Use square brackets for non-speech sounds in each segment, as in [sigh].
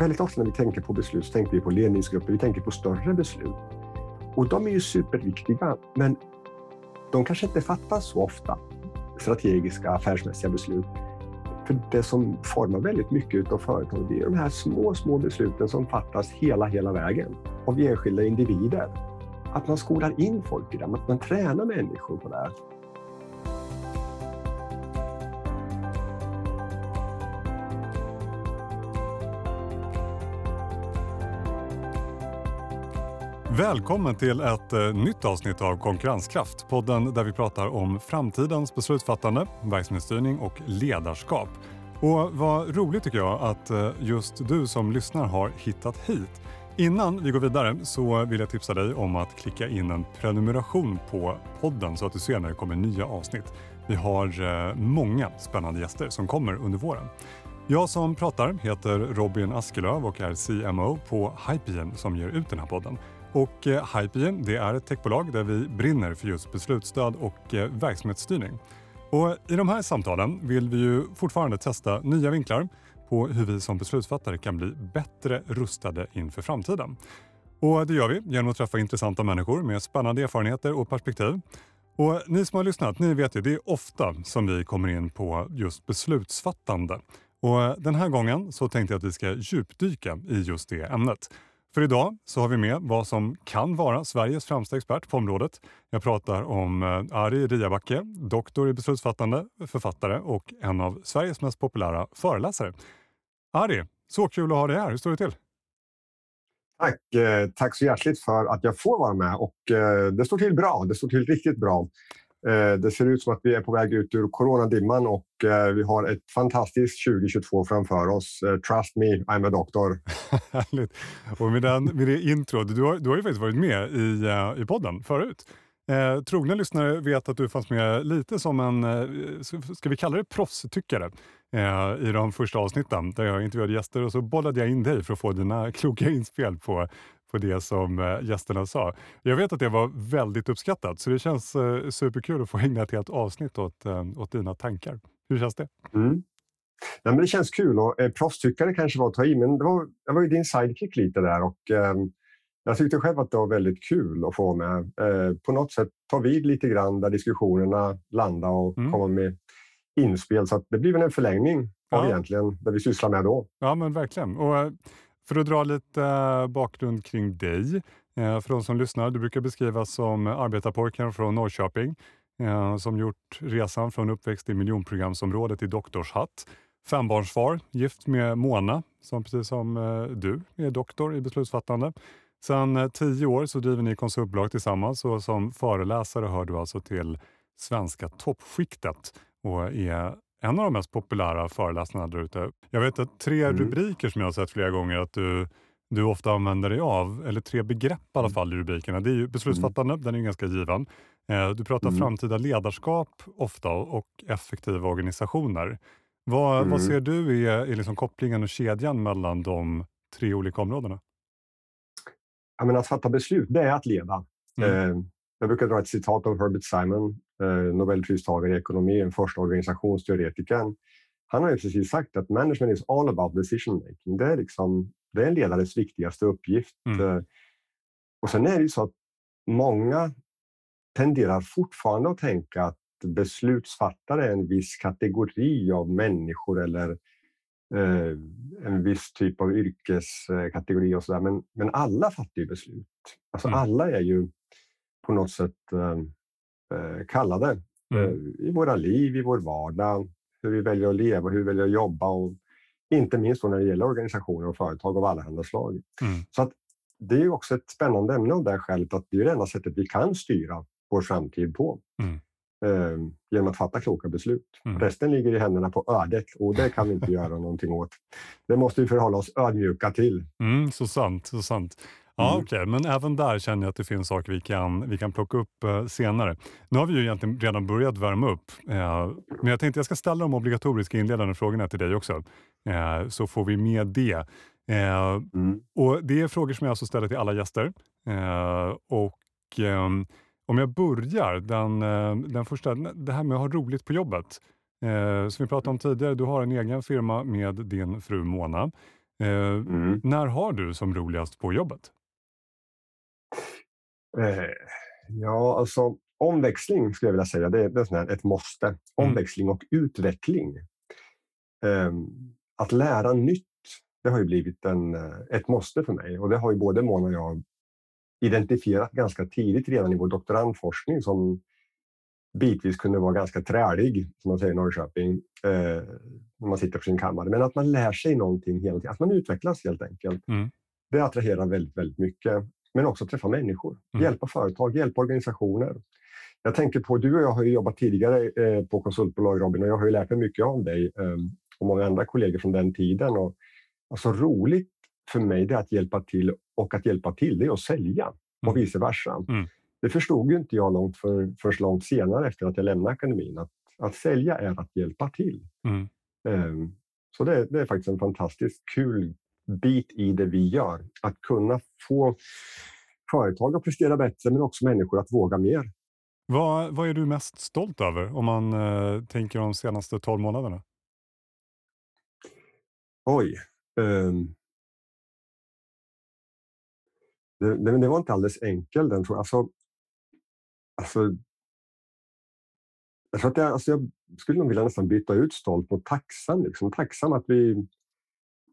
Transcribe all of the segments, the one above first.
väldigt ofta när vi tänker på beslut så tänker vi på ledningsgrupper, vi tänker på större beslut. Och de är ju superviktiga, men de kanske inte fattas så ofta, strategiska affärsmässiga beslut. För det som formar väldigt mycket av företaget är de här små, små besluten som fattas hela, hela vägen av enskilda individer. Att man skolar in folk i det, att man tränar människor på det. Välkommen till ett eh, nytt avsnitt av Konkurrenskraft. Podden där vi pratar om framtidens beslutsfattande, verksamhetsstyrning och ledarskap. Och vad roligt tycker jag att eh, just du som lyssnar har hittat hit. Innan vi går vidare så vill jag tipsa dig om att klicka in en prenumeration på podden så att du ser när det kommer nya avsnitt. Vi har eh, många spännande gäster som kommer under våren. Jag som pratar heter Robin Askelöv och är CMO på Hypegen som ger ut den här podden. Och eh, Hypegen det är ett techbolag där vi brinner för just beslutsstöd och eh, verksamhetsstyrning. Och I de här samtalen vill vi ju fortfarande testa nya vinklar på hur vi som beslutsfattare kan bli bättre rustade inför framtiden. Och Det gör vi genom att träffa intressanta människor med spännande erfarenheter och perspektiv. Och Ni som har lyssnat ni vet ju det är ofta som vi kommer in på just beslutsfattande. Och Den här gången så tänkte jag att vi ska djupdyka i just det ämnet. För idag så har vi med vad som kan vara Sveriges främsta expert på området. Jag pratar om eh, Ari Riabacke, doktor i beslutsfattande, författare och en av Sveriges mest populära föreläsare. Ari, så kul att ha dig här. Hur står det till? Tack, eh, tack så hjärtligt för att jag får vara med. Och, eh, det står till bra. Det står till riktigt bra. Eh, det ser ut som att vi är på väg ut ur coronadimman och eh, vi har ett fantastiskt 2022 framför oss. Eh, trust me, I'm a doctor. [laughs] Härligt. Och med, den, med det intro, du har, du har ju faktiskt varit med i, i podden förut. Eh, trogna lyssnare vet att du fanns med lite som en, ska vi kalla det proffstyckare, eh, i de första avsnitten där jag intervjuade gäster och så bollade jag in dig för att få dina [laughs] kloka inspel på på det som eh, gästerna sa. Jag vet att det var väldigt uppskattat, så det känns eh, superkul att få ägna ett helt avsnitt åt, eh, åt dina tankar. Hur känns det? Mm. Ja, men det känns kul och eh, proffstyckare kanske var att ta i, men det var, jag var ju din sidekick lite där och eh, jag tyckte själv att det var väldigt kul att få med. Eh, på något sätt ta vid lite grann där diskussionerna landade och mm. komma med inspel så att det blir väl en förlängning av ja. egentligen det vi sysslar med då. Ja, men verkligen. Och, för att dra lite eh, bakgrund kring dig, eh, för de som lyssnar. Du brukar beskrivas som arbetarpojken från Norrköping eh, som gjort resan från uppväxt i miljonprogramsområdet i doktorshatt. Fembarnsfar, gift med Mona, som precis som du är doktor i beslutsfattande. Sedan tio år så driver ni konsultbolag tillsammans och som föreläsare hör du alltså till svenska toppskiktet och är en av de mest populära föreläsarna där ute. Jag vet att tre mm. rubriker som jag har sett flera gånger att du, du ofta använder dig av, eller tre begrepp i alla mm. fall i rubrikerna. Det är ju beslutsfattande, mm. den är ganska given. Eh, du pratar mm. framtida ledarskap ofta och effektiva organisationer. Vad, vad mm. ser du är, är liksom kopplingen och kedjan mellan de tre olika områdena? Jag menar, att fatta beslut, det är att leda. Mm. Eh, jag brukar dra ett citat av Herbert Simon, Nobelpristagare i ekonomi, en första organisationsteoretikern. Han har ju precis sagt att management is all about decision making. Det är, liksom, det är en ledares viktigaste uppgift. Mm. Eh, och sen är det ju så att många tenderar fortfarande att tänka att beslutsfattare är en viss kategori av människor eller eh, en viss typ av yrkeskategori och så där. Men, men alla fattar ju beslut. Alltså mm. alla är ju på något sätt eh, eh, kallade mm. Eh, i våra liv, i vår vardag, hur vi väljer att leva, hur vi väljer att jobba och inte minst när det gäller organisationer och företag av alla slag. Mm. Så att det är också ett spännande ämne av det skälet att det är det enda sättet vi kan styra vår framtid på. Mm. Eh, genom att fatta kloka beslut. Mm. Resten ligger i händerna på ödet och det kan vi inte göra [laughs] någonting åt. Det måste vi förhålla oss ödmjuka till. Mm, så sant, så sant. Ja, mm. okej, okay. men även där känner jag att det finns saker vi kan, vi kan plocka upp eh, senare. Nu har vi ju egentligen redan börjat värma upp, eh, men jag tänkte jag ska ställa de obligatoriska inledande frågorna till dig också, eh, så får vi med det. Eh, mm. Och Det är frågor som jag alltså ställer till alla gäster. Eh, och ehm, Om jag börjar, den, eh, den första, det här med att ha roligt på jobbet. som vi pratade om tidigare, du har en egen firma med din fru Mona. Mm. När har du som roligast på jobbet? Eh, ja, alltså omväxling skulle jag vilja säga. Det är, det är ett måste. Mm. Omväxling och utveckling. Eh, att lära nytt, det har ju blivit en, eh, ett måste för mig och det har ju både Mona och jag identifierat ganska tidigt redan i vår doktorandforskning som bitvis kunde vara ganska trälig, som man säger i Norrköping, eh, när man sitter på sin kammare. Men att man lär sig någonting hela tiden, att man utvecklas helt enkelt. Mm. Det attraherar väldigt, väldigt mycket. Men också träffa människor, mm. hjälpa företag, hjälpa organisationer. Jag tänker på, du och jag har jobbat tidigare eh, på konsultbolag Robin och jag har lärt mig mycket av dig eh, och många andra kollegor från den tiden. Och, alltså roligt för mig är att hjälpa till och att hjälpa till det är att sälja och mm. vice versa. Mm. Det förstod ju inte jag långt för, först långt senare efter att jag lämnade akademin. Att, att sälja är att hjälpa till. Mm. Um, så det, det, är faktiskt en fantastiskt kul bit i det vi gör. Att kunna få företag att prestera bättre men också människor att våga mer. Vad, vad är du mest stolt över om man eh, tänker de senaste 12 månaderna? Oj. Um, det, det, det, var inte alldeles enkelt. Den, alltså, alltså, jag, tror att jag, alltså jag skulle nog vilja nästan byta ut stolt mot tacksam. Liksom. Tacksam att vi,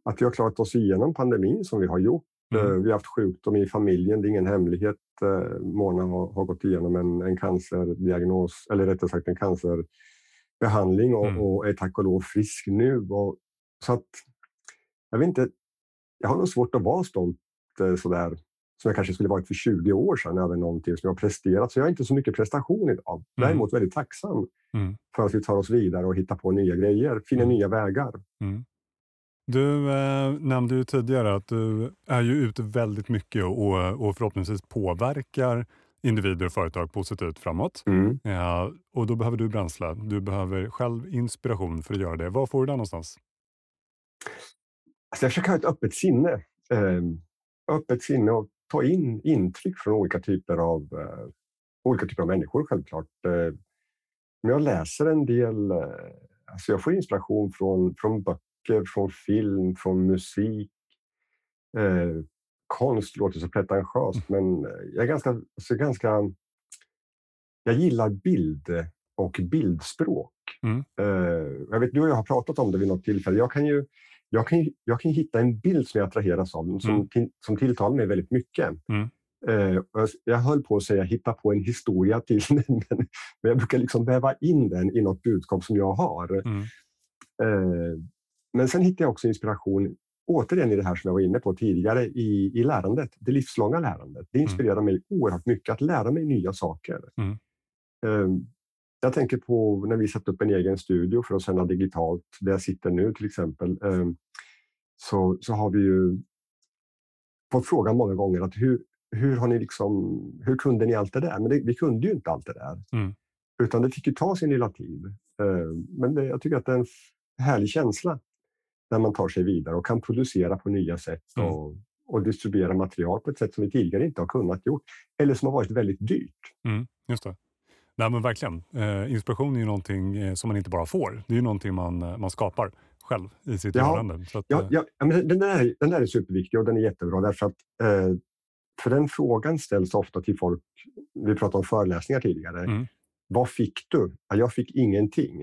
att vi har klarat oss igenom pandemin som vi har gjort. Mm. Eh, vi har haft sjukdom i familjen, det är ingen hemlighet. Eh, Mona har, har gått igenom en, en cancerdiagnos, eller rättare sagt en cancerbehandling och, mm. och är tack och lov frisk nu. Och, så att, jag vet inte, jag har nog svårt att vara stolt eh, sådär som jag kanske skulle varit för 20 år sedan över någonting som jag har presterat. Så jag har inte så mycket prestation idag. Mm. Däremot väldigt tacksam mm. för att vi tar oss vidare och hittar på nya grejer, finner mm. nya vägar. Mm. Du eh, nämnde ju tidigare att du är ju ute väldigt mycket och, och förhoppningsvis påverkar individer och företag positivt framåt. Mm. Ja, och då behöver du bränsle. Du behöver själv inspiration för att göra det. Var får du det någonstans? Alltså jag försöker ha ett öppet sinne. Eh, öppet sinne och ta in intryck från olika typer av, uh, olika typer av människor självklart. Uh, men jag läser en del, uh, alltså jag får inspiration från, från böcker, från film, från musik. konst låter så pretentiöst, men jag är ganska, alltså ganska... Jag gillar bild och bildspråk. Mm. jag vet, du och jag har pratat om det vid något tillfälle. Jag kan ju jag kan, jag kan hitta en bild som jag attraheras av som, mm. till, som tilltalar mig väldigt mycket. Mm. Uh, jag höll på att säga hitta på en historia till [laughs] den, men jag brukar liksom väva in den i något budskap som jag har. Mm. Uh, men sen hittar jag också inspiration återigen i det här som jag var inne på tidigare i, i lärandet, det livslånga lärandet. Det mm. inspirerar mig oerhört mycket att lära mig nya saker. Uh, jag tänker på när vi satte upp en egen studio för att sända digitalt, där jag sitter nu till exempel, ehm, så, så har vi ju fått frågan många gånger att hur, hur, har ni liksom, hur kunde ni allt det där? Men det, vi kunde ju inte allt det där. Mm. Utan det fick ju ta sin lilla tid. Ehm, men det, jag tycker att det är en härlig känsla när man tar sig vidare och kan producera på nya sätt mm. och, och distribuera material på ett sätt som vi tidigare inte har kunnat gjort eller som har varit väldigt dyrt. Mm, just det. Nej, men verkligen. Eh, inspiration är ju någonting eh, som man inte bara får. Det är ju någonting man, eh, man skapar själv i sitt ja, görande. Så att, ja, ja, men den, där, den där är superviktig och den är jättebra därför att för den frågan ställs ofta till folk. Vi pratade om föreläsningar tidigare. Mm. Vad fick du? Ja, jag fick ingenting.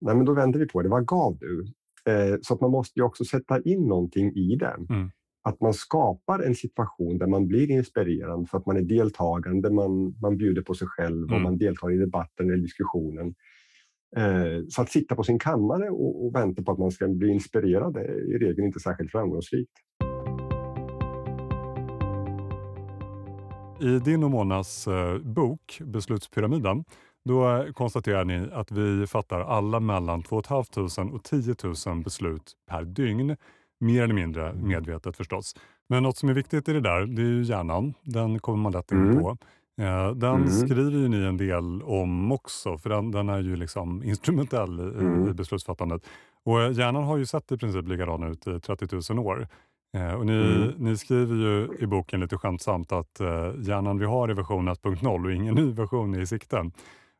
Nej, men då vänder vi på det. Vad gav du? Eh, så att man måste ju också sätta in någonting i det. Mm att man skapar en situation där man blir inspirerad för att man är deltagande, man, man bjuder på sig själv och mm. man deltar i debatten eller diskussionen. Eh, så att sitta på sin kammare och, och, vänta på att man ska bli inspirerad är i regel inte särskilt framgångsrikt. I din och Monas eh, bok Beslutspyramiden då konstaterar ni att vi fattar alla mellan 2 500 och 10 000 beslut per dygn Mer eller mindre medvetet förstås. Men något som är viktigt i det där, det är ju hjärnan. Den kommer man lätt in mm. på. Eh, den mm. skriver ju ni en del om också, för den, den är ju liksom [laughs] instrumentell i, mm. i beslutsfattandet. Och eh, hjärnan har ju sett i princip likadan ut i 30 000 år. Eh, och ni, mm. ni skriver ju i boken lite skämtsamt att eh, hjärnan vi har är version 1.0 och ingen [laughs] ny version är i sikte.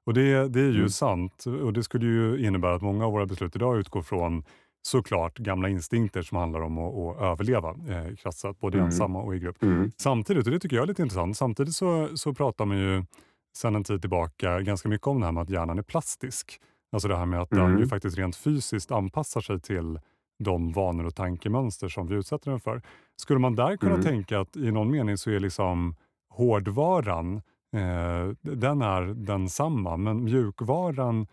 Och det, det är ju mm. sant och det skulle ju innebära att många av våra beslut idag utgår från såklart gamla instinkter som handlar om att, att överleva eh, krasst både mm. ensamma och i grupp. Mm. Samtidigt, och det tycker jag är lite intressant, samtidigt så, så pratar man ju sedan en tid tillbaka ganska mycket om det här med att hjärnan är plastisk. Alltså det här med att mm. den ju faktiskt rent fysiskt anpassar sig till de vanor och tankemönster som vi utsätter den för. Skulle man där kunna mm. tänka att i någon mening så är liksom hårdvaran, den är densamma, men mjukvaran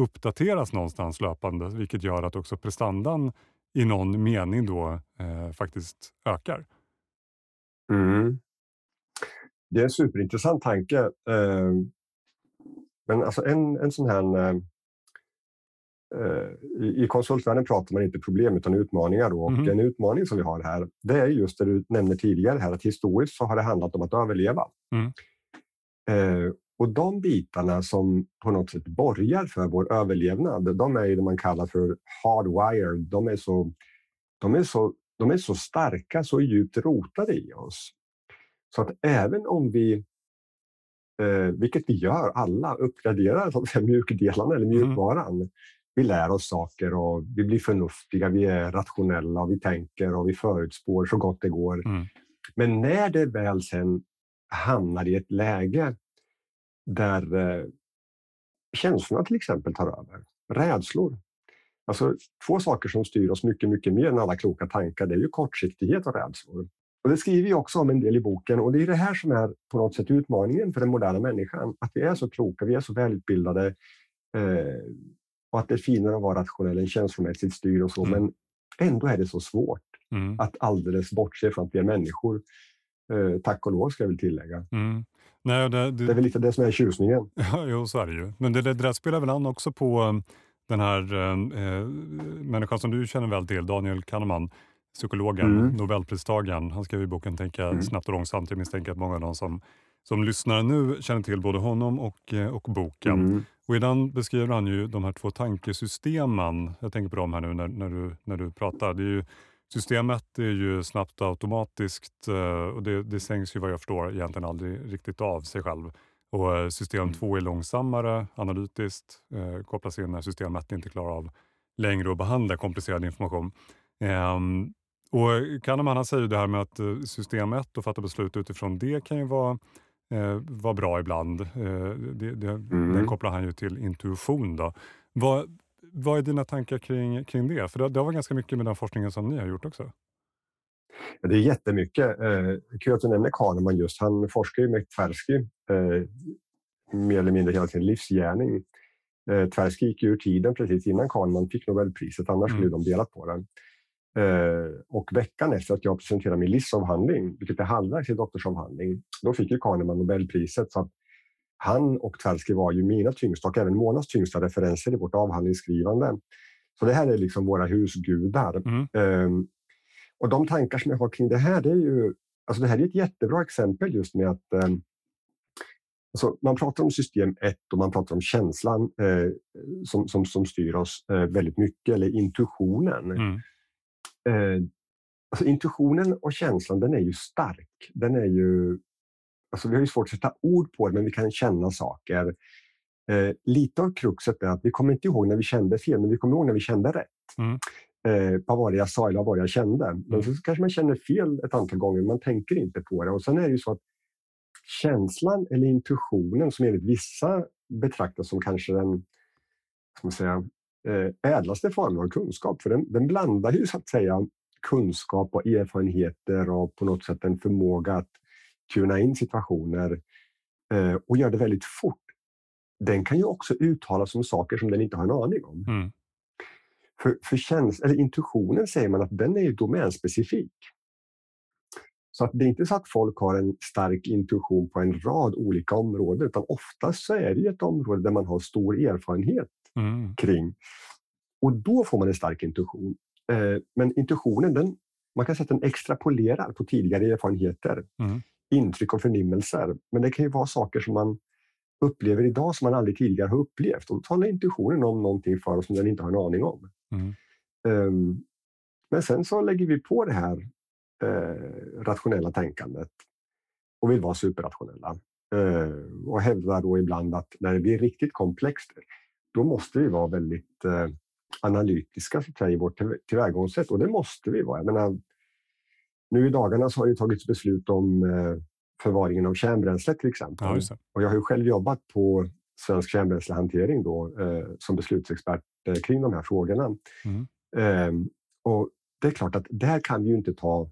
uppdateras någonstans löpande, vilket gör att också prestandan i någon mening då eh, faktiskt ökar. Mm. Det är en superintressant tanke. Eh, men alltså en, en sån här... Eh, eh, I konsultvärlden pratar man inte problem utan utmaningar. Då. Och mm. En utmaning som vi har här det är just det du nämnde tidigare, här, att historiskt så har det handlat om att överleva. Mm. Och de bitarna som på något sätt borgar för vår överlevnad, de är det man kallar för hardwired. De är så, de är så, de är så starka, så djupt rotade i oss. Så att även om vi, eh, vilket vi gör alla, uppgraderar mjukdelarna eller mm. mjukvaran. Mm. Vi lär oss saker och vi blir förnuftiga, vi är rationella och vi tänker och vi förutspår så gott det går. Mm. Men när det väl sen hamnar i ett läge där eh, känslorna till exempel tar över. Rädslor. Alltså, två saker som styr oss mycket, mycket mer än alla kloka tankar, det är ju kortsiktighet och rädslor. Och det skriver jag också om en del i boken och det är det här som är på något sätt utmaningen för den moderna människan. Att vi är så kloka, vi är så välutbildade eh, och att det är finare att vara rationell än känslomässigt styrd och så, mm. men ändå är det så svårt mm. att alldeles bortse från att vi är människor. Eh, tack och lov ska jag väl tillägga. Mm. Nej, det, det, det, är väl lite det som är tjusningen. [laughs] Ja, jo, så är det ju. Men det, det, där spelar väl an också på um, den här eh, eh, människan som du känner väl till, Daniel Kahneman, psykologen, mm. Nobelpristagaren. Han skrev i boken Tänka mm. snabbt och långsamt. Jag misstänker att många av de som, som lyssnar nu känner till både honom och, eh, och boken. Mm. Och I den beskriver han ju de här två tankesystemen. Jag tänker på dem här nu när, när, du, när du pratar. Det är ju Systemet är ju snabbt automatiskt eh, och det, det stängs ju vad jag förstår egentligen aldrig riktigt av sig själv. Och eh, system mm. 2 är långsammare analytiskt, eh, kopplas in när system 1 inte klarar av längre att behandla komplicerad information. Eh, och Kahneman säger det här med att eh, system 1 och fatta beslut utifrån det kan ju vara, eh, vara bra ibland. Eh, det, det, mm. Den kopplar han ju till intuition. Då. Vad, vad är dina tankar kring, kring det? För det, det har ganska mycket med den forskningen som ni har gjort också. Ja, det är jättemycket. Eh, kul att du nämner Kahneman just. Han forskar ju med Tversky eh, mer eller mindre hela sin livsgärning. Eh, Tversky gick ur tiden precis innan Kahneman fick Nobelpriset, annars mm. skulle de delat på den. Eh, och veckan efter att jag presenterade min livsavhandling, vilket är halvvägs i doktorsavhandling, då fick ju Kahneman Nobelpriset. Så han och Tversky var ju mina tyngsta och även Monas tyngsta referenser i vårt avhandlingsskrivande. Så det här är liksom våra husgudar. Mm. Um, och de tankar som jag har kring det här, det är ju alltså det här är ett jättebra exempel just med att um, alltså man pratar om system 1 och man pratar om känslan eh, som, som, som styr oss eh, väldigt mycket, eller intuitionen. Mm. Eh, alltså intuitionen och känslan, den är ju stark. Den är ju Alltså vi har ju svårt att sätta ord på det, men vi kan känna saker. Eh, lite av kruxet är att vi kommer inte ihåg när vi kände fel, men vi kommer ihåg när vi kände rätt. Mm. Eh, vad var det jag sa eller vad var det jag kände? Mm. Men så kanske man känner fel ett antal gånger, man tänker inte på det. Och sen är det ju så att känslan eller intuitionen som enligt vissa betraktas som kanske den ska man säga, eh, ädlaste formen av kunskap, för den, den blandar ju så att säga kunskap och erfarenheter och på något sätt en förmåga att tuna in situationer eh, och gör det väldigt fort. Den kan ju också uttala som saker som den inte har en aning om. Mm. För, för käns eller intuitionen säger man att den är domänspecifik. Så att det är inte så att folk har en stark intuition på en rad olika områden, utan oftast så är det ett område där man har stor erfarenhet mm. kring. Och då får man en stark intuition. Eh, men intuitionen, den, man kan säga att den extrapolerar på tidigare erfarenheter. Mm intryck och förnimmelser. Men det kan ju vara saker som man upplever idag som man aldrig tidigare har upplevt. Och då talar intuitionen om någonting för oss som den inte har en aning om. Mm. Um, men sen så lägger vi på det här uh, rationella tänkandet och vill vara superrationella. Uh, och hävdar då ibland att när det blir riktigt komplext, då måste vi vara väldigt uh, analytiska så i vårt tillvägagångssätt och det måste vi vara. Jag menar, nu i dagarna så har det tagits beslut om eh, förvaringen av kärnbränsle till exempel. Ja, och jag har ju själv jobbat på Svensk kärnbränslehantering då, eh, som beslutsexpert eh, kring de här frågorna. Mm. Eh, och det är klart att där kan vi ju inte ta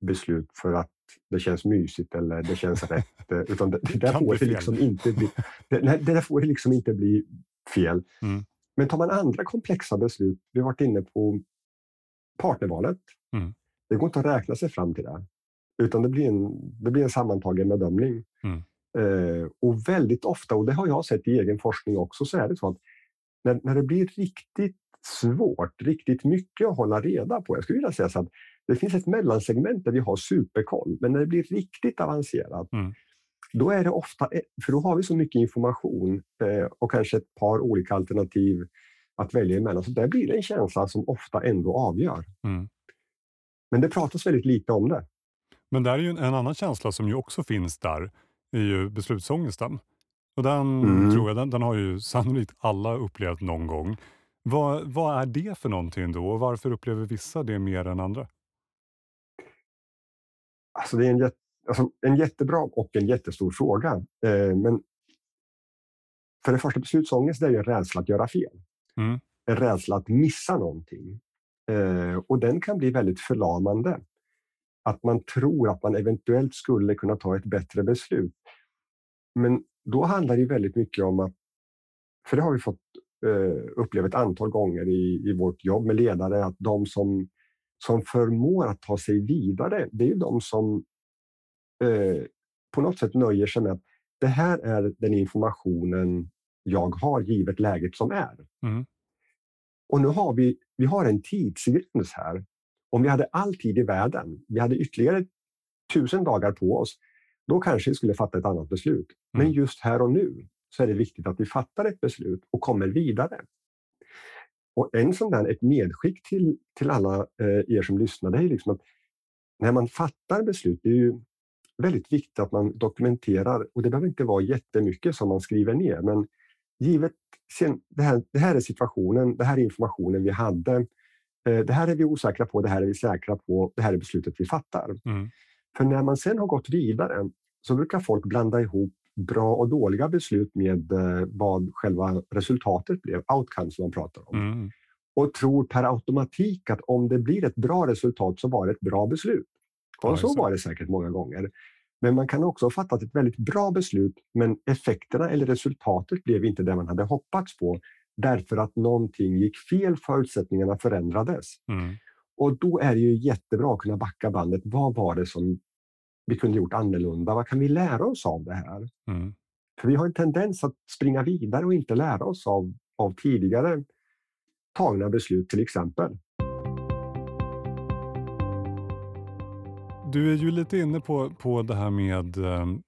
beslut för att det känns mysigt eller det känns [laughs] rätt. Eh, utan det, det, där får det, liksom inte bli, det, det där får det liksom inte bli fel. Mm. Men tar man andra komplexa beslut, vi har varit inne på partnervalet. Mm. Det går inte att räkna sig fram till det, utan det blir en, det blir en sammantagen bedömning. Mm. Eh, och väldigt ofta, och det har jag sett i egen forskning också, så är det så att när, när det blir riktigt svårt, riktigt mycket att hålla reda på. Jag skulle vilja säga så att det finns ett mellansegment där vi har superkoll, men när det blir riktigt avancerat, mm. då är det ofta, för då har vi så mycket information eh, och kanske ett par olika alternativ att välja emellan. Så där blir det en känsla som ofta ändå avgör. Mm. Men det pratas väldigt lite om det. Men det är ju en, en annan känsla som ju också finns där, är ju beslutsångesten. Och den mm. tror jag, den, den, har ju sannolikt alla upplevt någon gång. Vad, vad är det för någonting då och varför upplever vissa det mer än andra? Alltså det är en, alltså en jättebra och en jättestor fråga. Eh, men för det första, beslutsångest är ju en rädsla att göra fel. Mm. En rädsla att missa någonting. Eh, och den kan bli väldigt förlamande. Att man tror att man eventuellt skulle kunna ta ett bättre beslut. Men då handlar det väldigt mycket om att, för det har vi fått eh, uppleva ett antal gånger i, i vårt jobb med ledare, att de som som förmår att ta sig vidare, det är de som eh, på något sätt nöjer sig med att det här är den informationen jag har givet läget som är. Mm. Och nu har vi, vi har en tidsgräns här. Om vi hade all tid i världen, vi hade ytterligare tusen dagar på oss, då kanske vi skulle fatta ett annat beslut. Mm. Men just här och nu så är det viktigt att vi fattar ett beslut och kommer vidare. Och en sån där, ett medskick till, till alla eh, er som lyssnar, det är liksom att när man fattar beslut, det är ju väldigt viktigt att man dokumenterar och det behöver inte vara jättemycket som man skriver ner, men givet sen, det, här, det här är situationen, det här är informationen vi hade, eh, det här är vi osäkra på, det här är vi säkra på, det här är beslutet vi fattar. Mm. För när man sen har gått vidare så brukar folk blanda ihop bra och dåliga beslut med eh, vad själva resultatet blev, outcome som man pratar om. Mm. Och tror per automatik att om det blir ett bra resultat så var det ett bra beslut. Och ja, så var det säkert många gånger. Men man kan också ha fattat ett väldigt bra beslut, men effekterna eller resultatet blev inte det man hade hoppats på därför att någonting gick fel, förutsättningarna förändrades. Mm. Och då är det ju jättebra att kunna backa bandet. Vad var det som vi kunde gjort annorlunda? Vad kan vi lära oss av det här? Mm. För vi har en tendens att springa vidare och inte lära oss av, av tidigare tagna beslut till exempel. Du är ju lite inne på, på det här med ehm,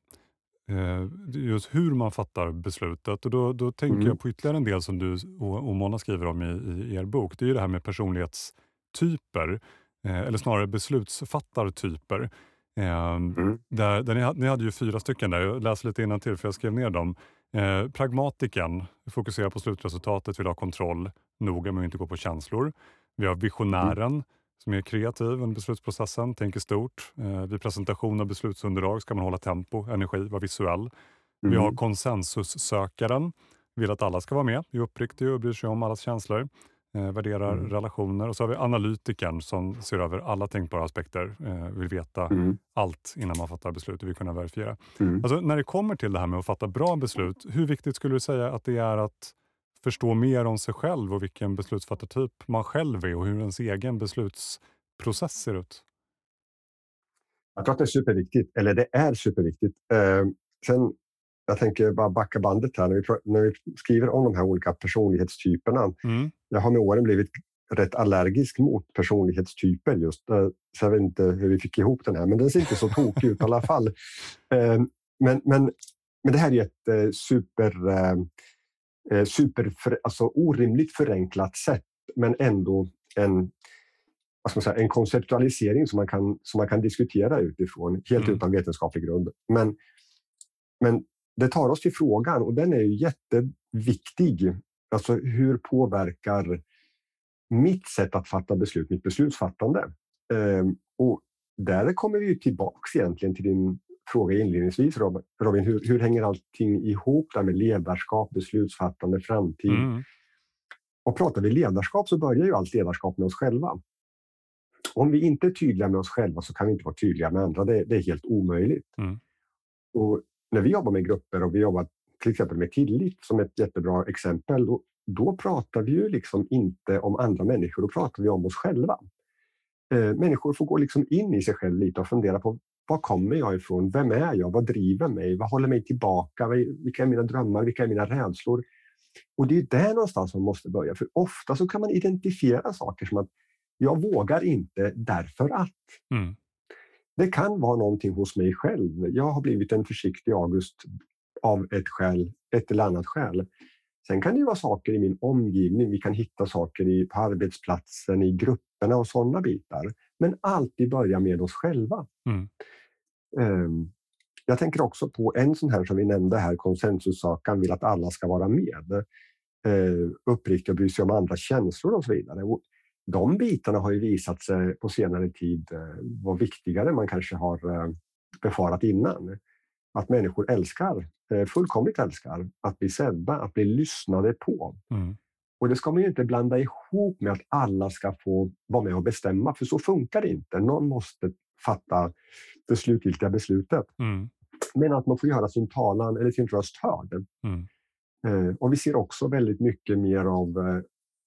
eh, just hur man fattar beslutet. Och då, då tänker mm. jag på ytterligare en del som du och, och Mona skriver om i, i er bok. Det är ju det här med personlighetstyper, eh, eller snarare beslutsfattartyper. Ehm, mm. Där, där ni, ni, hade ju fyra stycken där, jag läser lite till för jag skrev ner dem. Eh, pragmatiken fokuserar på slutresultatet, vill ha kontroll, noga med att inte gå på känslor. Vi har visionären. Som är kreativ under beslutsprocessen, tänker stort. Eh, vid presentation av beslutsunderlag ska man hålla tempo, energi, vara visuell. Mm. Vi har mm. konsensussökaren, vill att alla ska vara med, är uppriktig och bryr sig om allas känslor eh, värderar mm. relationer. Och så har vi analytikern som ser över alla tänkbara aspekter, eh, vill veta mm. allt innan man fattar beslut och vill kunna verifiera. Mm. Alltså, när det kommer till det här med att fatta bra beslut, hur viktigt skulle du säga att det är att förstå mer om sig själv och vilken beslutsfattartyp man själv är och hur ens egen beslutsprocess ser ut? Jag tror att det är superviktigt, eller det är superviktigt. Eh, sen jag tänker bara backa bandet här. När vi, när vi skriver om de här olika personlighetstyperna. Mm. Jag har med åren blivit rätt allergisk mot personlighetstyper just. Eh, så jag vet inte hur vi fick ihop den här, men den ser inte så tokig ut i alla fall. [laughs] Ehm, men, men, men det här är ett eh, super, eh, super för, alltså orimligt förenklat sätt, men ändå en, säga, en konceptualisering som man, kan, som man kan diskutera utifrån, helt mm. utan vetenskaplig grund. Men, men det tar oss till frågan och den är jätteviktig. Alltså hur påverkar mitt sätt att fatta beslut, mitt beslutsfattande. Eh, och där kommer vi tillbaks egentligen till din fråga inledningsvis Robin. Hur, hur hänger allting ihop där med ledarskap, beslutsfattande, framtid? Mm. Och pratar vi ledarskap så börjar ju allt ledarskap med oss själva. Om vi inte är tydliga med oss själva så kan vi inte vara tydliga med andra. Det, det är helt omöjligt. Mm. Och när vi jobbar med grupper och vi jobbar till exempel med tillit som ett jättebra exempel, då, då pratar vi ju liksom inte om andra människor, då pratar vi om oss själva. Eh, människor får gå liksom in i sig själv lite och fundera på var kommer jag ifrån? Vem är jag? Vad driver mig? Vad håller mig tillbaka? Vilka är mina drömmar? Vilka är mina rädslor? Och det är där någonstans man måste börja, för ofta så kan man identifiera saker som att jag vågar inte därför att. Mm. Det kan vara någonting hos mig själv. Jag har blivit en försiktig August av ett skäl, ett eller annat skäl. Sen kan det vara saker i min omgivning. Vi kan hitta saker i, på arbetsplatsen, i grupperna och sådana bitar. Men alltid börja med oss själva. Mm. Um, jag tänker också på en sån här som vi nämnde här, konsensussakan vill att alla ska vara med. Uh, uppriktig och bry sig om andras känslor och så vidare. Och de bitarna har ju visat sig på senare tid uh, vara viktigare än man kanske har uh, befarat innan. Att människor älskar, uh, fullkomligt älskar, att bli sedda, att bli lyssnade på. Mm. Och det ska man ju inte blanda ihop med att alla ska få vara med och bestämma, för så funkar det inte. Någon måste fatta det slutgiltiga beslutet. Mm. Men att man får göra sin talan eller sin röst hörd. Mm. Eh, och vi ser också väldigt mycket mer av eh,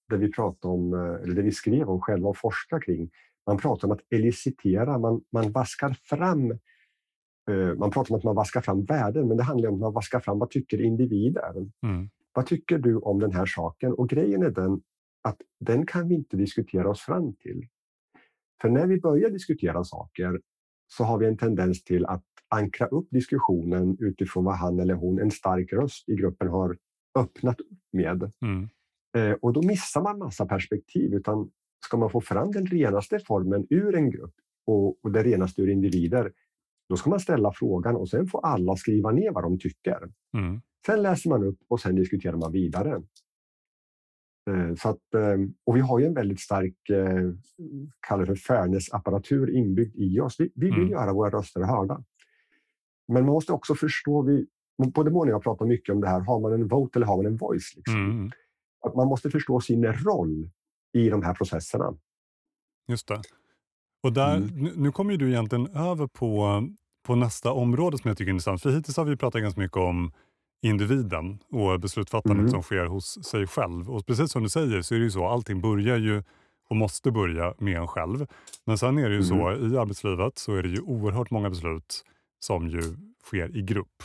det vi pratar om, eh, eller det vi skrev om själva och forskar kring. Man pratar om att elicitera, man, man vaskar fram man pratar om att man vaskar fram värden, men det handlar om att man vaskar fram vad tycker individer. Mm. Vad tycker du om den här saken? Och grejen är den att den kan vi inte diskutera oss fram till. För när vi börjar diskutera saker så har vi en tendens till att ankra upp diskussionen utifrån vad han eller hon, en stark röst i gruppen, har öppnat upp med. Mm. Eh, och då missar man massa perspektiv. Utan ska man få fram den renaste formen ur en grupp och, och det renaste ur individer, då ska man ställa frågan och sen får alla skriva ner vad de tycker. Mm. Sen läser man upp och sen diskuterar man vidare. Eh, så att, eh, och vi har ju en väldigt stark eh, kallar för fairness-apparatur inbyggd i oss. Vi, vi vill mm. göra våra röster hörda. Men man måste också förstå, vi, både Mona och jag pratar mycket om det här, har man en vote eller har man en voice? Liksom? Mm. Att man måste förstå sin roll i de här processerna. Just det. Och där, mm. Nu kommer du egentligen över på, på nästa område som jag tycker är intressant. För hittills har vi pratat ganska mycket om individen och beslutsfattandet mm. som sker hos sig själv. Och precis som du säger så är det ju så, allting börjar ju och måste börja med en själv. Men sen är det ju mm. så, i arbetslivet så är det ju oerhört många beslut som ju sker i grupp.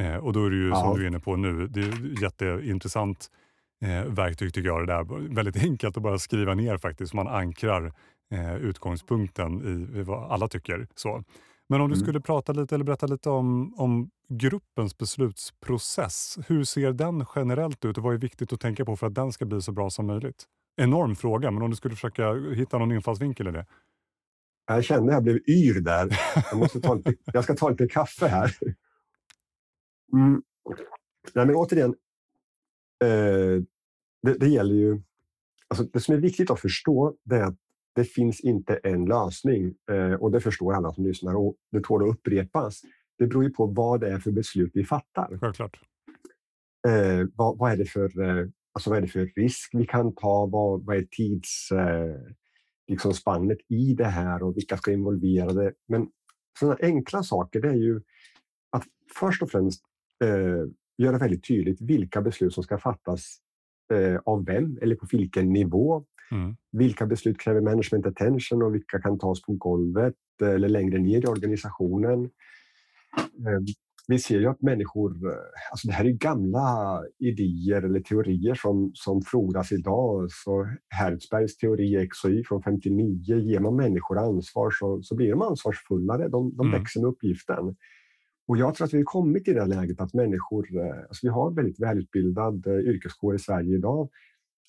Eh, och då är det ju ja. som du är inne på nu, det är jätteintressant eh, verktyg tycker jag det där. Väldigt enkelt att bara skriva ner faktiskt, man ankrar eh, utgångspunkten i, i vad alla tycker. Så. Men om du mm. skulle prata lite eller berätta lite om, om gruppens beslutsprocess. Hur ser den generellt ut och vad är viktigt att tänka på för att den ska bli så bra som möjligt? Enorm fråga, men om du skulle försöka hitta någon infallsvinkel i det? Jag kände att jag blev yr där. Jag, måste ta lite, [laughs] jag ska ta lite kaffe här. Mm. Nej, men återigen, eh, det, det, gäller ju... Alltså det som är viktigt att förstå det är att det finns inte en lösning eh, och det förstår alla som lyssnar och det tål att upprepas. Det beror ju på vad det är för beslut vi fattar. Självklart. Eh, vad, vad, är det för, eh, alltså vad är det för risk vi kan ta? Vad, vad är tidsspannet eh, liksom i det här och vilka ska involvera det? Men sådana enkla saker det är ju att först och främst eh, göra väldigt tydligt vilka beslut som ska fattas eh, av vem eller på vilken nivå. Mm. Vilka beslut kräver management attention och vilka kan tas på golvet eller längre ner i organisationen? Ehm, vi ser ju att människor, alltså det här är gamla idéer eller teorier som, som frodas idag. Så Herzbergs teori XOI från 59, ger man människor ansvar så, så blir de ansvarsfullare, de, de mm. växer med uppgiften. Och jag tror att vi har kommit i det läget att människor, eh, alltså vi har väldigt välutbildad eh, yrkeskår i Sverige idag.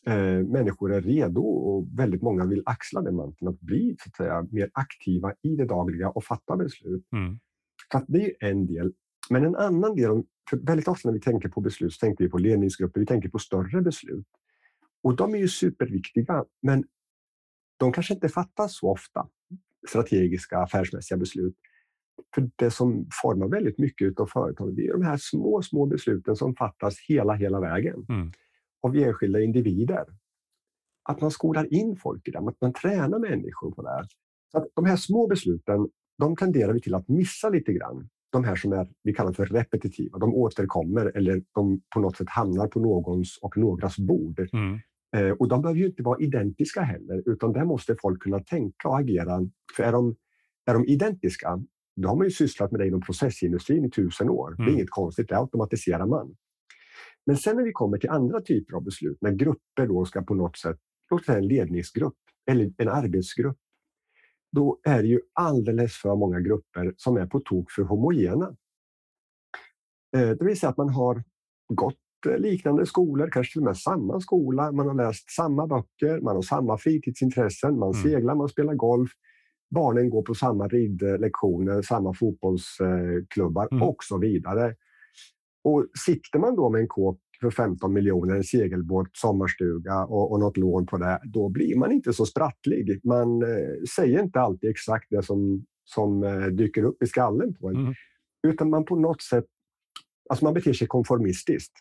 Eh, människor är redo och väldigt många vill axla den manteln att bli så att säga, mer aktiva i det dagliga och fatta beslut. Mm. Så det är en del. Men en annan del, för väldigt ofta när vi tänker på beslut så tänker vi på ledningsgrupper, vi tänker på större beslut. Och de är ju superviktiga, men de kanske inte fattas så ofta, strategiska affärsmässiga beslut. För det som formar väldigt mycket av företaget är de här små, små besluten som fattas hela, hela vägen mm. Av enskilda individer. Att man skolar in folk i det, att man tränar människor på det. Så att de här små besluten, de tenderar vi till att missa lite grann. De här som är, vi kallar för repetitiva, de återkommer eller de på något sätt hamnar på någons och någras bord. Mm. Eh, och de behöver ju inte vara identiska heller, utan där måste folk kunna tänka och agera. För är de, är de identiska, då har man ju sysslat med det inom processindustrin i tusen år. Mm. Det är mm. inget konstigt, det automatiserar man. Men sen när vi kommer till andra typer av beslut, när grupper då ska på något sätt, låt säga en ledningsgrupp eller en arbetsgrupp, då är det ju alldeles för många grupper som är på tok för homogena. Eh, det vill säga att man har gått liknande skolor, kanske till och med samma skola. Man har läst samma böcker, man har samma fritidsintressen, man mm. seglar, man spelar golf. Barnen går på samma ridlektioner, samma fotbollsklubbar mm. och så vidare. Och sitter man då med en kåk för 15 miljoner, en segelbåt, sommarstuga och, och något lån på det, då blir man inte så sprattlig. Man eh, säger inte alltid exakt det som, som eh, dyker upp i skallen på en. Mm. Utan man på något sätt alltså man beter sig konformistiskt.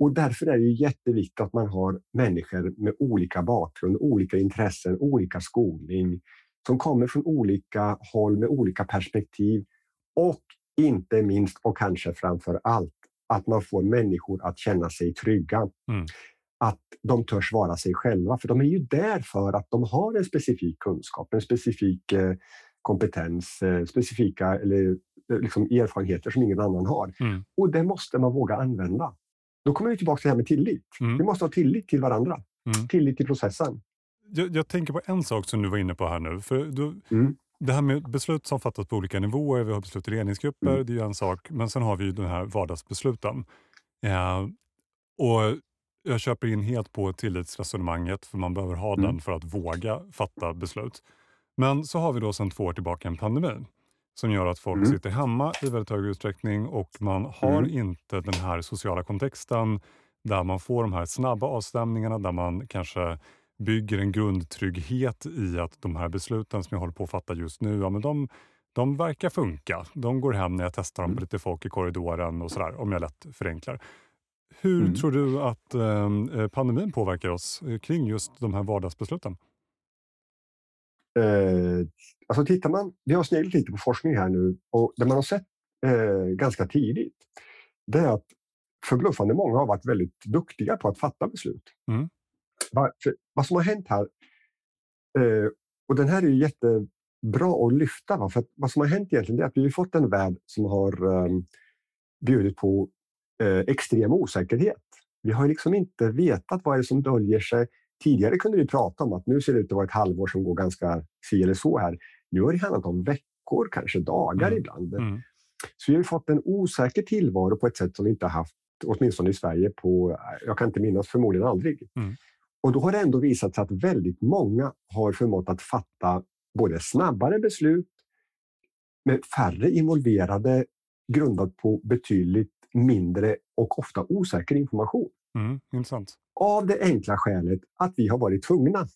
Och därför är det jätteviktigt att man har människor med olika bakgrund, olika intressen, olika skolning som kommer från olika håll med olika perspektiv och inte minst och kanske framför allt att man får människor att känna sig trygga. Mm. Att de törs vara sig själva, för de är ju där för att de har en specifik kunskap, en specifik eh, kompetens, eh, specifika eller, eh, liksom erfarenheter som ingen annan har. Mm. Och det måste man våga använda. Då kommer vi tillbaka till det här med tillit. Mm. Vi måste ha tillit till varandra. Mm. Tillit till processen. Jag, jag, tänker på en sak som du var inne på här nu. För du, mm. Det här med beslut som fattas på olika nivåer, vi har beslut i ledningsgrupper, mm. det är en sak. Men sen har vi ju de här vardagsbesluten. Eh, och jag köper in helt på tillitsresonemanget, för man behöver ha mm. den för att våga fatta beslut. Men så har vi då sedan två år tillbaka en pandemi som gör att folk mm. sitter hemma i väldigt hög utsträckning och man har mm. inte den här sociala kontexten där man får de här snabba avstämningarna, där man kanske bygger en grundtrygghet i att de här besluten som jag håller på att fatta just nu, ja, men de, de verkar funka. De går hem när jag testar dem på mm. lite folk i korridoren och sådär, om jag lätt förenklar. Hur mm. tror du att ehm, eh, pandemin påverkar oss eh, kring just de här vardagsbesluten? Eh, alltså tittar man, vi har sneglat lite på forskning här nu och det man har sett eh, ganska tidigt det är att förbluffande många har varit väldigt duktiga på att fatta beslut. Mm. Va, vad som har hänt här, eh, och den här är jättebra att lyfta, va? för vad som har hänt egentligen är att vi har fått en värld som har eh, bjudit på eh, extrem osäkerhet. Vi har liksom inte vetat vad är det som döljer sig Tidigare kunde vi prata om att nu ser det ut att vara ett halvår som går ganska si eller så här. Nu har det handlat om veckor, kanske dagar mm. ibland. Mm. Så vi har fått en osäker tillvaro på ett sätt som vi inte har haft, åtminstone i Sverige, på, jag kan inte minnas, förmodligen aldrig. Mm. Och då har det ändå visat sig att väldigt många har förmått att fatta både snabbare beslut med färre involverade grundat på betydligt mindre och ofta osäker information. Mm, intressant. Av det enkla skälet att vi har varit tvungna.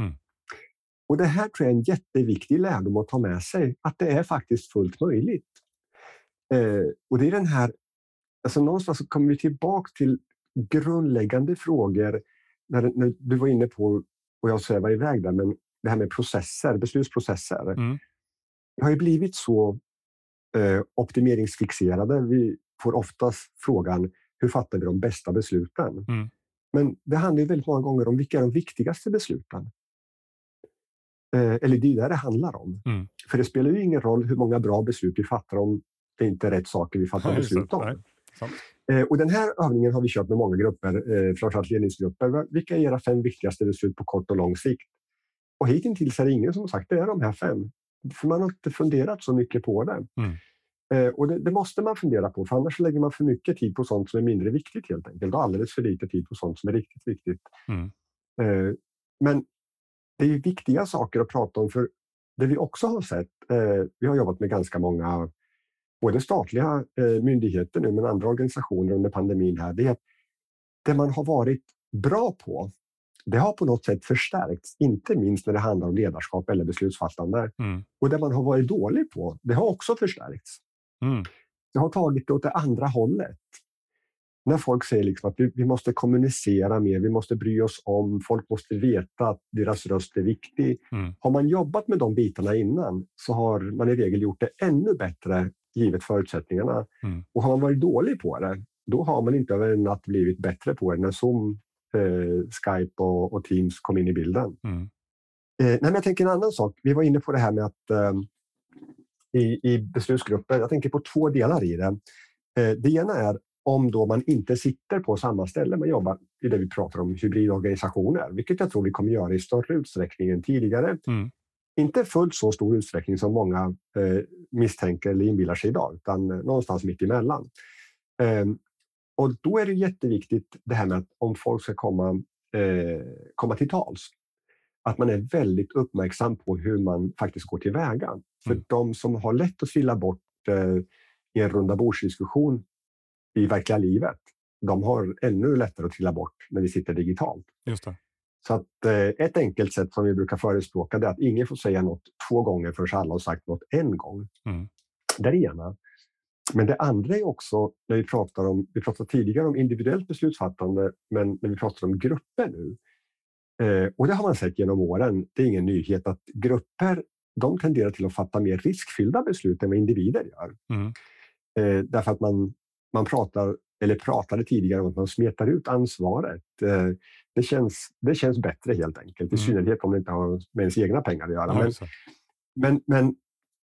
Mm. Och Det här tror jag är en jätteviktig lärdom att ta med sig, att det är faktiskt fullt möjligt. Eh, och det är den här, alltså någonstans så kommer vi tillbaka till grundläggande frågor när, när du var inne på, och jag svävar iväg där, men det här med processer, beslutsprocesser. Mm. Vi har ju blivit så eh, optimeringsfixerade. Vi får oftast frågan, hur fattar vi de bästa besluten? Mm. Men det handlar väldigt många gånger om vilka är de viktigaste besluten? Eh, eller det är det det handlar om. Mm. För det spelar ju ingen roll hur många bra beslut vi fattar om det inte är rätt saker vi fattar beslut om. Eh, och den här övningen har vi kört med många grupper, eh, framförallt ledningsgrupper. Vilka är era fem viktigaste beslut på kort och lång sikt? Och hittills är det ingen som sagt det är de här fem. För man har inte funderat så mycket på det. Mm. Eh, och det, det, måste man fundera på, för annars lägger man för mycket tid på sånt som är mindre viktigt helt enkelt och alldeles för lite tid på sånt som är riktigt viktigt. Mm. Eh, men det är viktiga saker att prata om, för det vi också har sett, eh, vi har jobbat med ganska många både statliga myndigheter nu, men andra organisationer under pandemin här, det är att det man har varit bra på, det har på något sätt förstärkts, inte minst när det handlar om ledarskap eller beslutsfattande. Mm. Och det man har varit dålig på, det har också förstärkts. Mm. Det har tagit det åt det andra hållet. När folk säger liksom att vi, vi måste kommunicera mer, vi måste bry oss om, folk måste veta att deras röst är viktig. Mm. Har man jobbat med de bitarna innan så har man i regel gjort det ännu bättre givet förutsättningarna. Mm. Och har man varit dålig på det, då har man inte över en natt blivit bättre på det när Zoom, eh, Skype och, och, Teams kom in i bilden. Mm. Eh, nej, men jag tänker en annan sak. Vi var inne på det här med att eh, i, i beslutsgrupper, jag tänker på två delar i det. Eh, det ena är om då man inte sitter på samma ställe man jobbar i det vi pratar om hybridorganisationer, vilket jag tror vi kommer göra i större utsträckning än tidigare. Mm. Inte fullt så stor utsträckning som många eh, misstänker eller inbillar sig idag, utan eh, någonstans mitt emellan. Eh, och då är det jätteviktigt det här med att om folk ska komma, eh, komma till tals, att man är väldigt uppmärksam på hur man faktiskt går tillväga. För mm. de som har lätt att trilla bort i en runda bordsdiskussion i verkliga livet, de har ännu lättare att trilla bort när vi sitter digitalt. Just det. Så att, eh, ett enkelt sätt som vi brukar förespråka är att ingen får säga något två gånger förrän alla har sagt något en gång. Mm. Det är det ena. Men det andra är också, när vi pratar om, vi pratade tidigare om individuellt beslutsfattande, men när vi pratar om grupper nu. Eh, och det har man sett genom åren, det är ingen nyhet att grupper de tenderar till att fatta mer riskfyllda beslut än vad individer gör. Mm. Eh, därför att man, man pratar, eller pratade tidigare om att man smetar ut ansvaret. Eh, det, känns, det känns bättre helt enkelt, i mm. synnerhet om det inte har med ens egna pengar att göra. Men, men, men,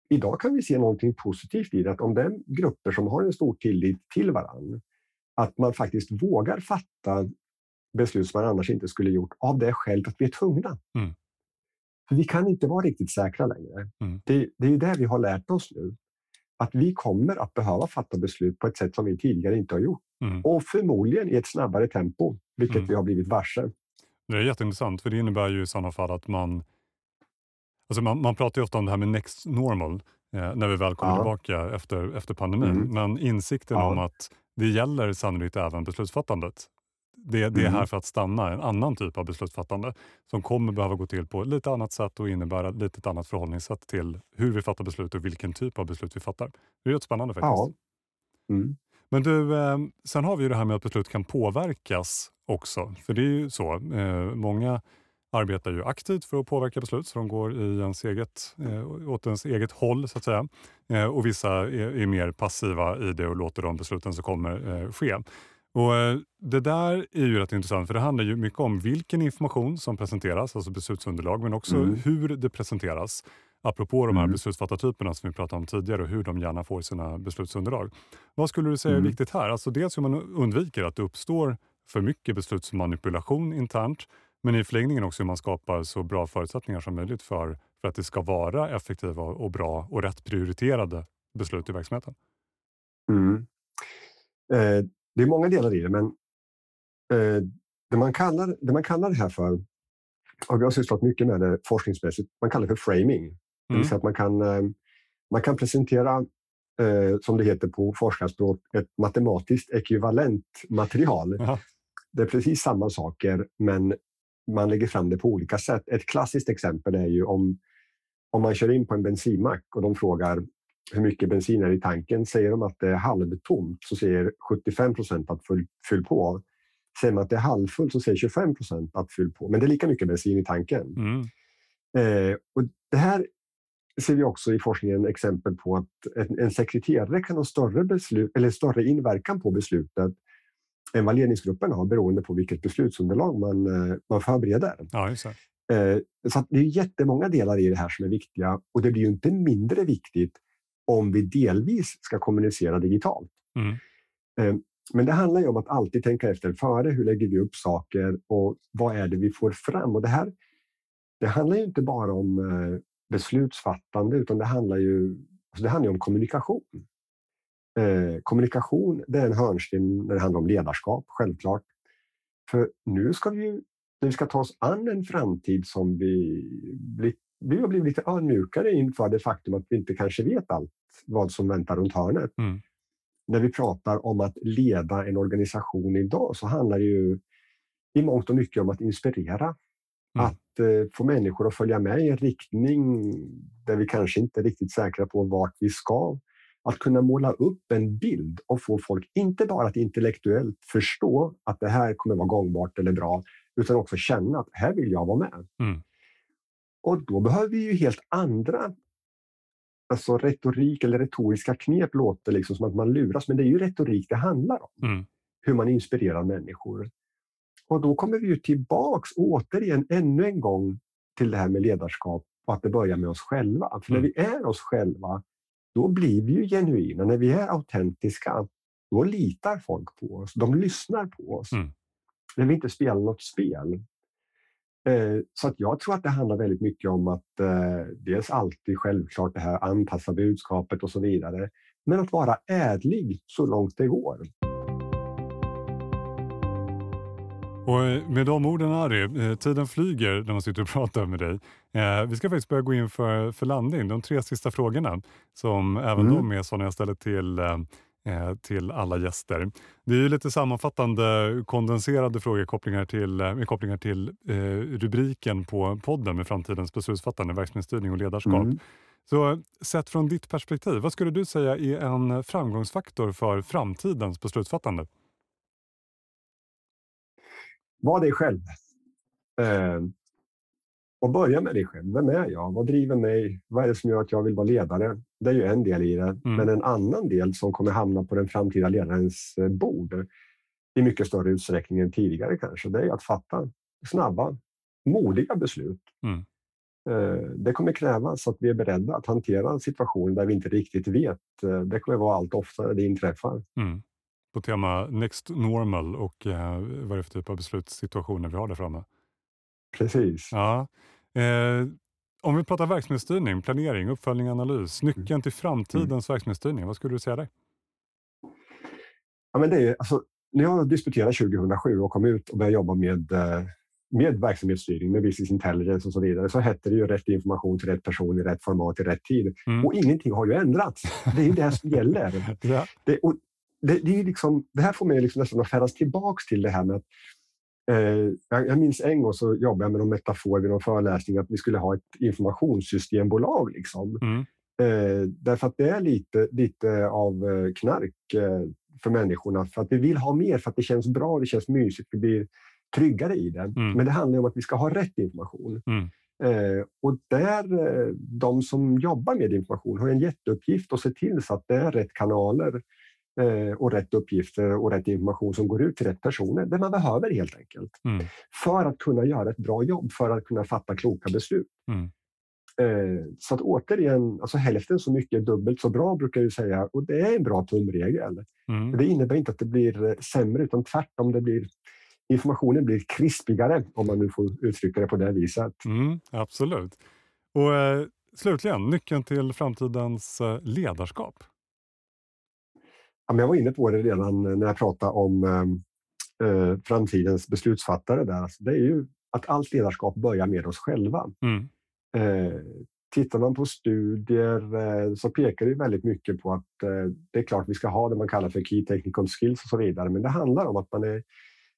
idag kan vi se någonting positivt i det, att om det är grupper som har en stor tillit till varandra, att man faktiskt vågar fatta beslut som man annars inte skulle gjort av det skälet att vi är tvungna. Mm. För vi kan inte vara riktigt säkra längre. Mm. Det, det är det vi har lärt oss nu. Att vi kommer att behöva fatta beslut på ett sätt som vi tidigare inte har gjort. Mm. Och förmodligen i ett snabbare tempo, vilket mm. vi har blivit varse. Det är jätteintressant, för det innebär ju i sådana fall att man... Alltså man, man pratar ju ofta om det här med next normal, eh, när vi väl kommer ja. tillbaka efter, efter pandemin. Mm. Men insikten ja. om att det gäller sannolikt även beslutsfattandet det, det är här mm. för att stanna, en annan typ av beslutsfattande som kommer behöva gå till på ett lite annat sätt och innebära ett lite annat förhållningssätt till hur vi fattar beslut och vilken typ av beslut vi fattar. Det är rätt spännande faktiskt. Ja. Mm. Men du, eh, sen har vi ju det här med att beslut kan påverkas också. För det är ju så, eh, många arbetar ju aktivt för att påverka beslut, så de går i ens eget, eh, åt ens eget håll så att säga. Eh, och vissa är, är, mer passiva i det och låter de besluten som kommer ske. Och Det där är ju rätt intressant för det handlar ju mycket om vilken information som presenteras, alltså beslutsunderlag, men också mm. hur det presenteras. Apropå de här mm. beslutsfattartyperna som vi pratade om tidigare och hur de gärna får sina beslutsunderlag. Vad skulle du säga är mm. viktigt här? Alltså dels hur man undviker att det uppstår för mycket beslutsmanipulation internt, men i förlängningen också hur man skapar så bra förutsättningar som möjligt för, för att det ska vara effektiva och bra och rätt prioriterade beslut i verksamheten. Mm. Eh, det är många delar i det, men eh, det, man kallar, det man kallar det här för, och vi har sysslat mycket med det forskningsmässigt, man kallar det för framing. Det vill mm. säga att man kan, eh, man kan presentera, eh, som det heter på forskarspråk, ett matematiskt ekvivalent material. Aha. Det är precis samma saker, men man lägger fram det på olika sätt. Ett klassiskt exempel är ju om, om man kör in på en bensinmack och de frågar hur mycket bensin är i tanken. Säger de att det är halvtomt så säger 75 procent att fyll, fyll på. Säger man att det är halvfullt så säger 25 procent att fyll på. Men det är lika mycket bensin i tanken. Mm. Eh, och det här ser vi också i forskningen exempel på att en, sekreterare kan ha större, beslut, eller större inverkan på beslutet än vad ledningsgruppen har beroende på vilket beslutsunderlag man, eh, man förbereder. Ja, eh, så det är jättemånga delar i det här som är viktiga och det blir ju inte mindre viktigt om vi delvis ska kommunicera digitalt. Mm. Eh, men det handlar ju om att alltid tänka efter före. Hur lägger vi upp saker och vad är det vi får fram? Och det här det handlar ju inte bara om beslutsfattande utan det handlar ju alltså det handlar om kommunikation. Eh, kommunikation det är en hörnsten när det handlar om ledarskap, självklart. För nu ska vi ju, när vi ska ta oss an en framtid som vi blir vi har blivit lite ödmjukare inför det faktum att vi inte kanske vet allt vad som väntar runt hörnet. Mm. När vi pratar om att leda en organisation idag så handlar det ju i mångt och mycket om att inspirera. Mm. Att eh, få människor att följa med i en riktning där vi kanske inte är riktigt säkra på vart vi ska. Att kunna måla upp en bild och få folk inte bara att intellektuellt förstå att det här kommer vara gångbart eller bra, utan också känna att här vill jag vara med. Mm. Och då behöver vi ju helt andra alltså retorik eller retoriska knep låter liksom som att man luras, men det är ju retorik det handlar om. Mm. Hur man inspirerar människor. Och då kommer vi ju tillbaks återigen ännu en gång till det här med ledarskap och att det börjar med oss själva. För mm. när vi är oss själva, då blir vi ju genuina. När vi är autentiska, då litar folk på oss. De lyssnar på oss. Mm. När vi inte spelar något spel. Eh, så att jag tror att det handlar väldigt mycket om att eh, dels alltid självklart det här anpassa budskapet och så vidare. Men att vara ädlig så långt det går. Och eh, med de orden Ari, tiden flyger när man sitter och pratar med dig. Vi ska faktiskt börja gå in för, för landning. De tre sista frågorna som även mm. de är sådana jag ställer till Eh, till alla gäster. Det är ju lite sammanfattande kondenserade frågor kopplingar till, eh, med kopplingar till eh, rubriken på podden med framtidens beslutsfattande, verksamhetsstyrning och ledarskap. Mm. Så sett från ditt perspektiv, vad skulle du säga är en framgångsfaktor för framtidens beslutsfattande? Var dig själv. Eh, och börja med dig själv. Vem är jag? Vad driver mig? Vad är det som gör att jag vill vara ledare? Det är ju en del i det. Mm. Men en annan del som kommer hamna på den framtida ledarens eh, bord i mycket större utsträckning än tidigare kanske, det är att fatta snabba, modiga beslut. Mm. Eh, det kommer krävas att vi är beredda att hantera situationer där vi inte riktigt vet. Eh, det kommer vara allt oftare det inträffar. Mm. På tema Next Normal och eh, vad är det för typ av beslutssituationer vi har där framme? Precis. Ja. Eh, om vi pratar verksamhetsstyrning, planering, uppföljning, analys. Mm. Nyckeln till framtidens mm. verksamhetsstyrning, vad skulle du säga där? Ja, men det är, alltså, när jag disputerade 2007 och kom ut och började jobba med, eh, med verksamhetsstyrning, med business intelligence och så vidare, så hette det ju rätt information till rätt person i rätt format i rätt tid. Mm. Och ingenting har ju ändrats. Det är ju det som gäller. [laughs] ja. det, och det, det, är liksom, det här får mig liksom nästan att färdas tillbaka till det här med att Eh, jag minns en gång så jobbade jag med någon metafor vid någon föreläsning att vi skulle ha ett informationssystembolag. Liksom. Mm. Eh, därför att det är lite, lite av eh, knark för människorna. För att vi vill ha mer, för att det känns bra, det känns mysigt, vi blir tryggare i det. Mm. Men det handlar om att vi ska ha rätt information. Mm. och där, de som jobbar med information har en jätteuppgift att se till så att det är rätt kanaler Eh, och rätt uppgifter och rätt information som går ut till rätt personer. Det man behöver helt enkelt. Mm. För att kunna göra ett bra jobb, för att kunna fatta kloka beslut. Mm. Eh, så att återigen, alltså hälften så mycket dubbelt så bra brukar jag säga och det är en bra tumregel. Mm. Det innebär inte att det blir eh, sämre utan tvärtom, det blir, informationen blir krispigare om man nu får uttrycka det på det viset. Mm, absolut. Och eh, slutligen, nyckeln till framtidens eh, ledarskap? Jag var inne på det redan när jag pratade om eh, framtidens beslutsfattare. Där. Alltså, det är ju att allt ledarskap börjar med oss själva. Mm. Eh, tittar man på studier eh, så pekar det väldigt mycket på att eh, det är klart vi ska ha det man kallar för key technical skills och så vidare. Men det handlar om att man är,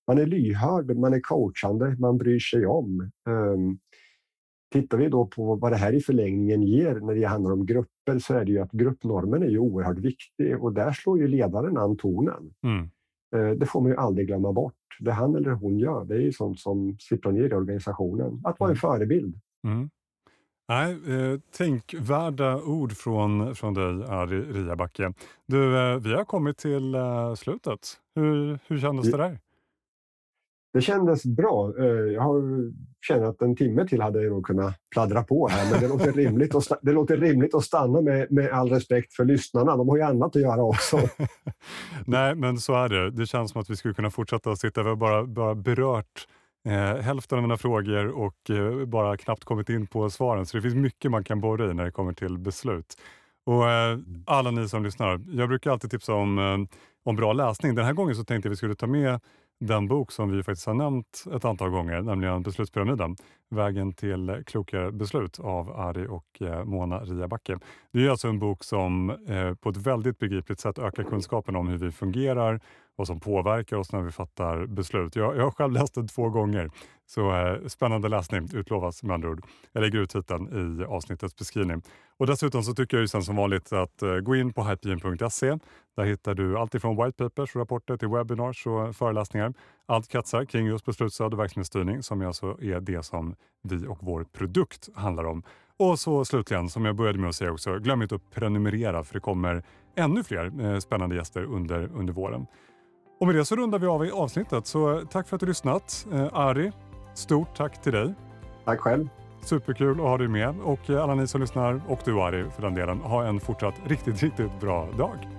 man är lyhörd, man är coachande, man bryr sig om. Tittar vi då på vad det här i förlängningen ger när det handlar om grupper så är det ju att gruppnormen är ju oerhört viktig och där slår ju ledaren an tonen. Mm. Eh, det får man ju aldrig glömma bort. Det han eller hon gör, det är ju sånt som sipprar ner i organisationen. Att vara en mm. förebild. Mm. Nej, eh, tänkvärda ord från, från dig, Ari Riabacke. Du, eh, vi har kommit till eh, slutet. Hur, hur kändes det där? Det kändes bra. Eh, jag har, känner att en timme till hade jag nog kunnat pladdra på här, men det låter rimligt att, det låter rimligt att stanna med, med all respekt för lyssnarna. De har ju annat att göra också. [laughs] Nej, men så är det. Det känns som att vi skulle kunna fortsätta att sitta. Vi har bara, bara berört eh, hälften av mina frågor och eh, bara knappt kommit in på svaren. Så det finns mycket man kan borra i när det kommer till beslut. Och eh, alla ni som lyssnar, jag brukar alltid tipsa om, eh, om bra läsning. Den här gången så tänkte jag att vi skulle ta med den bok som vi faktiskt har nämnt ett antal gånger, nämligen Beslutspyramiden. Vägen till klokare beslut av Ari och eh, Mona Riabacke. Det är alltså en bok som eh, på ett väldigt begripligt sätt ökar kunskapen om hur vi fungerar, vad som påverkar oss när vi fattar beslut. Jag, jag har själv läst den två gånger, så eh, spännande läsning utlovas med andra ord. Jag lägger ut titeln i avsnittets beskrivning. Och dessutom så tycker jag ju sen som vanligt att eh, gå in på hypegen.se. Där hittar du allt ifrån white papers och rapporter till webinars och föreläsningar. Allt kretsar kring just beslutsstöd och verksamhetsstyrning som alltså är det som vi och vår produkt handlar om. Och så slutligen, som jag började med att säga också, glöm inte att prenumerera för det kommer ännu fler eh, spännande gäster under, under våren. Och med det så rundar vi av i avsnittet. Så tack för att du lyssnat. Eh, Ari, stort tack till dig. Tack själv. Superkul att ha dig med och alla ni som lyssnar och du Ari för den delen, ha en fortsatt riktigt, riktigt bra dag.